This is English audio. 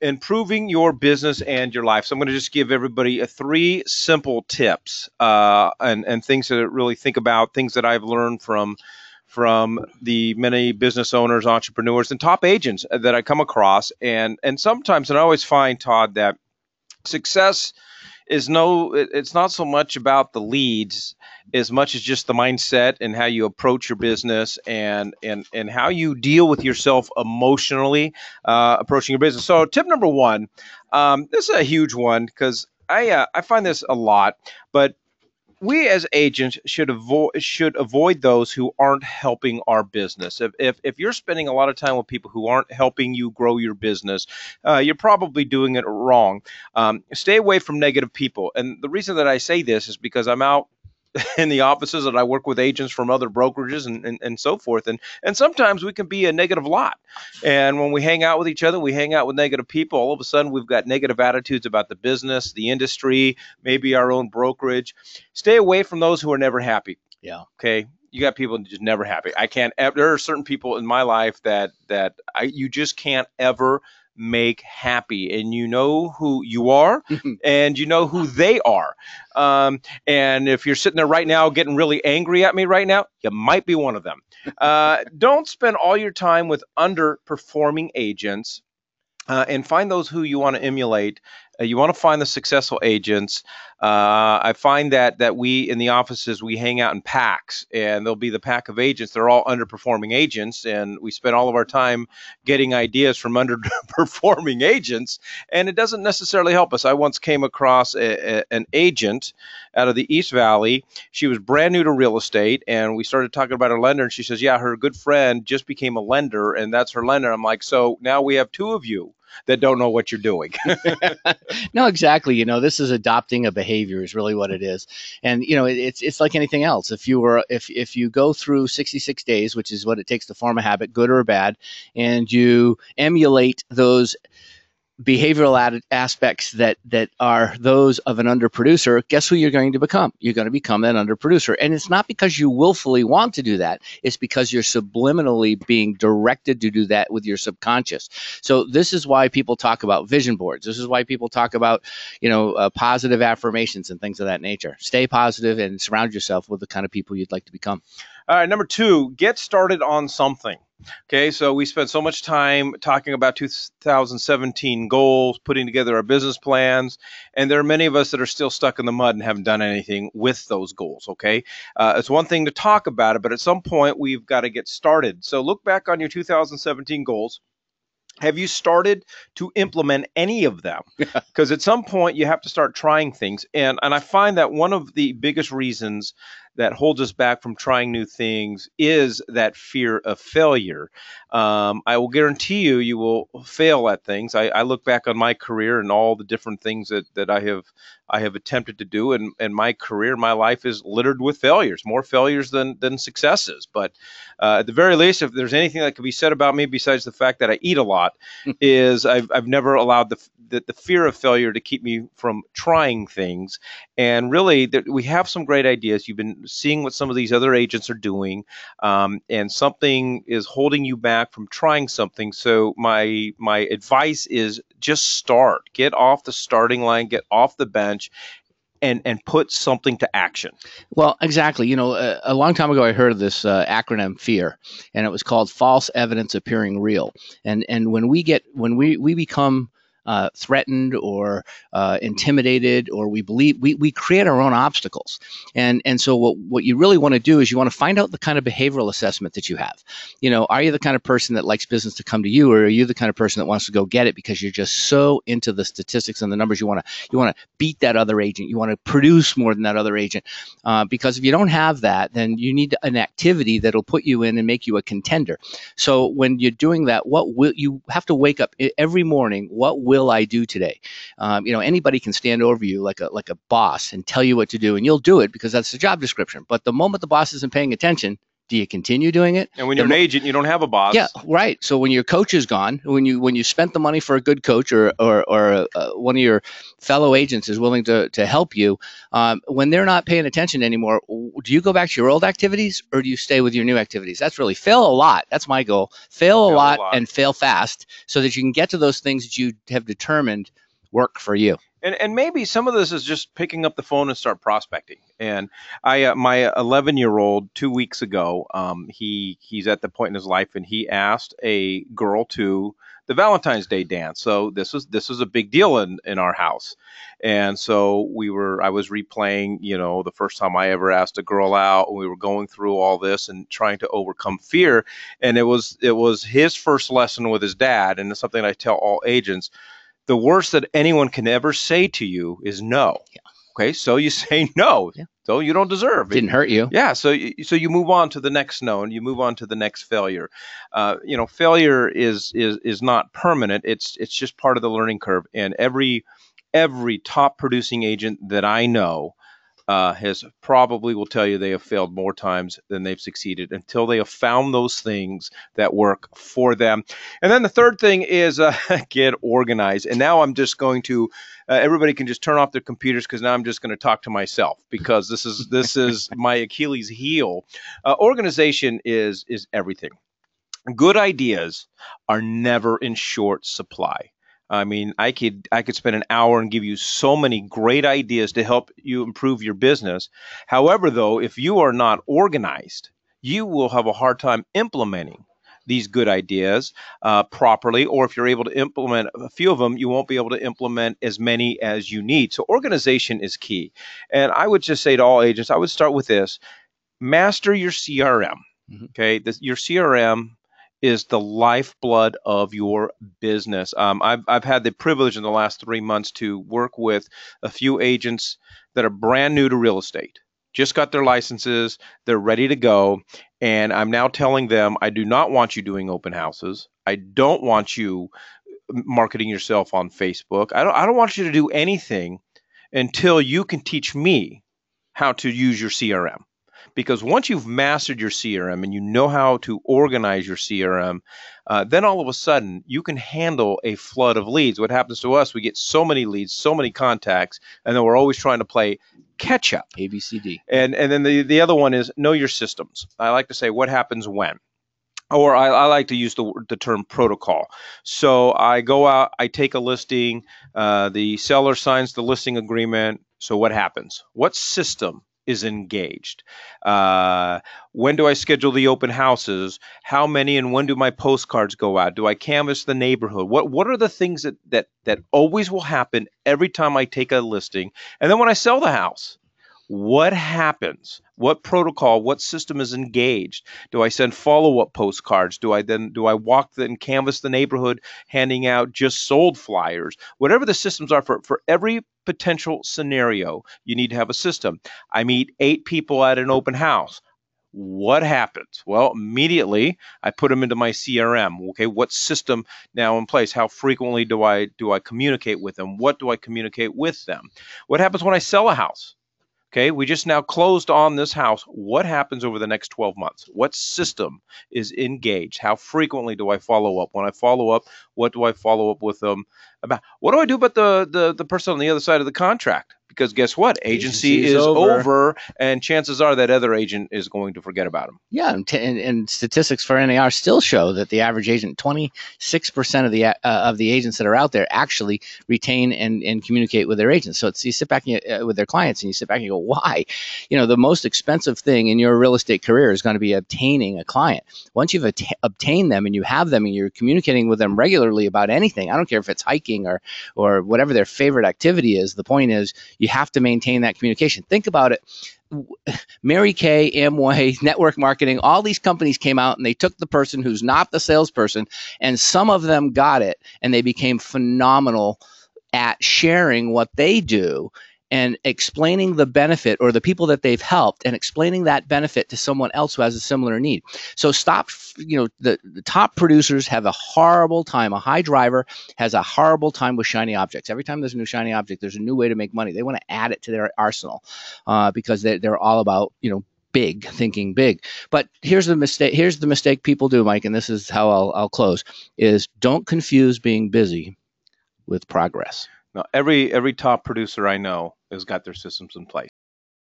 improving your business and your life. So I'm going to just give everybody a three simple tips uh, and and things to really think about, things that I've learned from from the many business owners, entrepreneurs, and top agents that I come across. And and sometimes, and I always find Todd that success is no it's not so much about the leads as much as just the mindset and how you approach your business and and and how you deal with yourself emotionally uh, approaching your business. So tip number one um, this is a huge one because I, uh, I find this a lot but we as agents should avoid should avoid those who aren't helping our business. If, if, if you're spending a lot of time with people who aren't helping you grow your business, uh, you're probably doing it wrong. Um, stay away from negative people. And the reason that I say this is because I'm out in the offices and I work with agents from other brokerages and, and, and so forth. And and sometimes we can be a negative lot. And when we hang out with each other, we hang out with negative people. All of a sudden we've got negative attitudes about the business, the industry, maybe our own brokerage. Stay away from those who are never happy. Yeah. Okay. You got people just never happy. I can't. There are certain people in my life that that I you just can't ever make happy. And you know who you are and you know who they are. Um, and if you're sitting there right now getting really angry at me right now you might be one of them. Uh, don't spend all your time with underperforming agents uh, and find those who you want to emulate you want to find the successful agents. Uh, I find that that we in the offices we hang out in packs, and there'll be the pack of agents. They're all underperforming agents, and we spend all of our time getting ideas from underperforming agents, and it doesn't necessarily help us. I once came across a, a, an agent out of the East Valley. She was brand new to real estate, and we started talking about her lender, and she says, "Yeah, her good friend just became a lender, and that's her lender." I'm like, "So now we have two of you." That don't know what you're doing. no, exactly. You know, this is adopting a behavior is really what it is, and you know, it, it's it's like anything else. If you were if if you go through 66 days, which is what it takes to form a habit, good or bad, and you emulate those behavioral ad- aspects that that are those of an underproducer, guess who you're going to become? You're going to become an underproducer, and it's not because you willfully want to do that. It's because you're subliminally being directed to do that with your subconscious. So this is why people talk about vision boards. This is why people talk about you know uh, positive affirmations and things of that nature. Stay positive and surround yourself with the kind of people you'd like to become. All right, number two, get started on something. Okay, so we spent so much time talking about 2017 goals, putting together our business plans, and there are many of us that are still stuck in the mud and haven't done anything with those goals. Okay, uh, it's one thing to talk about it, but at some point we've got to get started. So look back on your 2017 goals. Have you started to implement any of them? Because at some point you have to start trying things, and and I find that one of the biggest reasons that holds us back from trying new things is that fear of failure. Um, I will guarantee you, you will fail at things. I, I, look back on my career and all the different things that, that I have I have attempted to do, and, and my career, my life is littered with failures, more failures than than successes. But uh, at the very least, if there's anything that can be said about me besides the fact that I eat a lot, is I've, I've never allowed the, the, the fear of failure to keep me from trying things. And really, that we have some great ideas. You've been seeing what some of these other agents are doing, um, and something is holding you back from trying something. So my my advice is just start. Get off the starting line. Get off the bench. And, and put something to action. Well, exactly. You know, a, a long time ago, I heard of this uh, acronym FEAR, and it was called false evidence appearing real. And and when we get when we we become uh, threatened or uh, intimidated or we believe we, we create our own obstacles. And and so what, what you really want to do is you want to find out the kind of behavioral assessment that you have. You know are you the kind of person that likes business to come to you or are you the kind of person that wants to go get it because you're just so into the statistics and the numbers? You want to you want to beat that other agent. You want to produce more than that other agent. Uh, because if you don't have that then you need an activity that'll put you in and make you a contender. So when you're doing that what will you have to wake up every morning what will will I do today? Um, you know, anybody can stand over you like a like a boss and tell you what to do, and you'll do it because that's the job description. But the moment the boss isn't paying attention, do you continue doing it? And when you're an agent, you don't have a boss. Yeah, right. So when your coach is gone, when you when you spent the money for a good coach or or, or uh, one of your fellow agents is willing to to help you, um, when they're not paying attention anymore, do you go back to your old activities or do you stay with your new activities? That's really fail a lot. That's my goal. Fail a, Fail a lot, lot. and fail fast, so that you can get to those things that you have determined work for you. And and maybe some of this is just picking up the phone and start prospecting. And I, uh, my 11 year old, two weeks ago, um, he he's at the point in his life, and he asked a girl to the Valentine's Day dance. So this was this was a big deal in in our house, and so we were I was replaying, you know, the first time I ever asked a girl out, and we were going through all this and trying to overcome fear. And it was it was his first lesson with his dad, and it's something I tell all agents the worst that anyone can ever say to you is no. Yeah. Okay, so you say no. Yeah. So you don't deserve it. Didn't hurt you. Yeah, so you, so you move on to the next no, and you move on to the next failure. Uh, you know, failure is is is not permanent. It's it's just part of the learning curve. And every every top producing agent that I know uh, has probably will tell you they have failed more times than they've succeeded until they have found those things that work for them. And then the third thing is uh, get organized. And now I'm just going to uh, everybody can just turn off their computers because now I'm just going to talk to myself because this is this is my Achilles heel. Uh, organization is is everything. Good ideas are never in short supply. I mean, I could I could spend an hour and give you so many great ideas to help you improve your business. However, though, if you are not organized, you will have a hard time implementing these good ideas uh, properly. Or if you're able to implement a few of them, you won't be able to implement as many as you need. So organization is key. And I would just say to all agents, I would start with this: master your CRM. Mhm. Okay, this, your CRM is the lifeblood of your business. Um, I've, I've had the privilege in the last three months to work with a few agents that are brand new to real estate, just got their licenses, they're ready to go. And I'm now telling them, I do not want you doing open houses. I don't want you marketing yourself on Facebook. I don't, I don't want you to do anything until you can teach me how to use your CRM because once you've mastered your CRM and you know how to organize your CRM, uh, then all of a sudden you can handle a flood of leads. What happens to us, we get so many leads, so many contacts, and then we're always trying to play catch up. A B C D. And and then the, the other one is know your systems. I like to say what happens when. Or I, I like to use the, the term protocol. So I go out, I take a listing, uh, the seller signs the listing agreement. So what happens? What system is engaged? Uh, when do I schedule the open houses? How many and when do my postcards go out? Do I canvass the neighborhood? What what are the things that that that always will happen every time I take a listing? And then when I sell the house, what happens? What protocol, what system is engaged? Do I send follow-up postcards? Do I then do I walk and canvass the neighborhood handing out just sold flyers? Whatever the systems are for for every potential scenario, you need to have a system. I meet 8 people at an open house. What happens? Well, immediately I put them into my CRM. Okay, what system now in place? How frequently do I do I communicate with them? What do I communicate with them? What happens when I sell a house? Okay, we just now closed on this house. What happens over the next 12 months? What system is engaged? How frequently do I follow up? When I follow up, what do I follow up with them about? What do I do about the the, the person on the other side of the contract? Because guess what? Agency, Agency is is over. over. and chances are that other agent is going to forget about him. Yeah, and, t- and, and statistics for NAR still show that the average agent, 26% of the uh, of the agents that are out there actually retain and, and communicate with their agents. So it's, you sit back you, uh, with their clients and you sit back and you go, why? You know, the most expensive thing in your real estate career is going to be obtaining a client. Once you've at- obtained them and you have them and you're communicating with them regularly about anything, I don't care if it's hiking or or whatever their favorite activity is. The point is you have to maintain that communication. Think about it. Mary Kay, Amway, network marketing, all these companies came out and they took the person who's not the salesperson, and some of them got it and they became phenomenal at sharing what they do and explaining the benefit or the people that they've helped and explaining that benefit to someone else who has a similar need. So stop, you know, the, the top producers have a horrible time. A high driver has a horrible time with shiny objects. Every time there's a new shiny object, there's a new way to make money. They want to add it to their arsenal uh, because they, they're all about, you know, big, thinking big. But here's the mistake. Here's the mistake people do, Mike, and this is how I'll, I'll close: is don't confuse being busy with progress. Now, every every top producer I know has got their systems in place.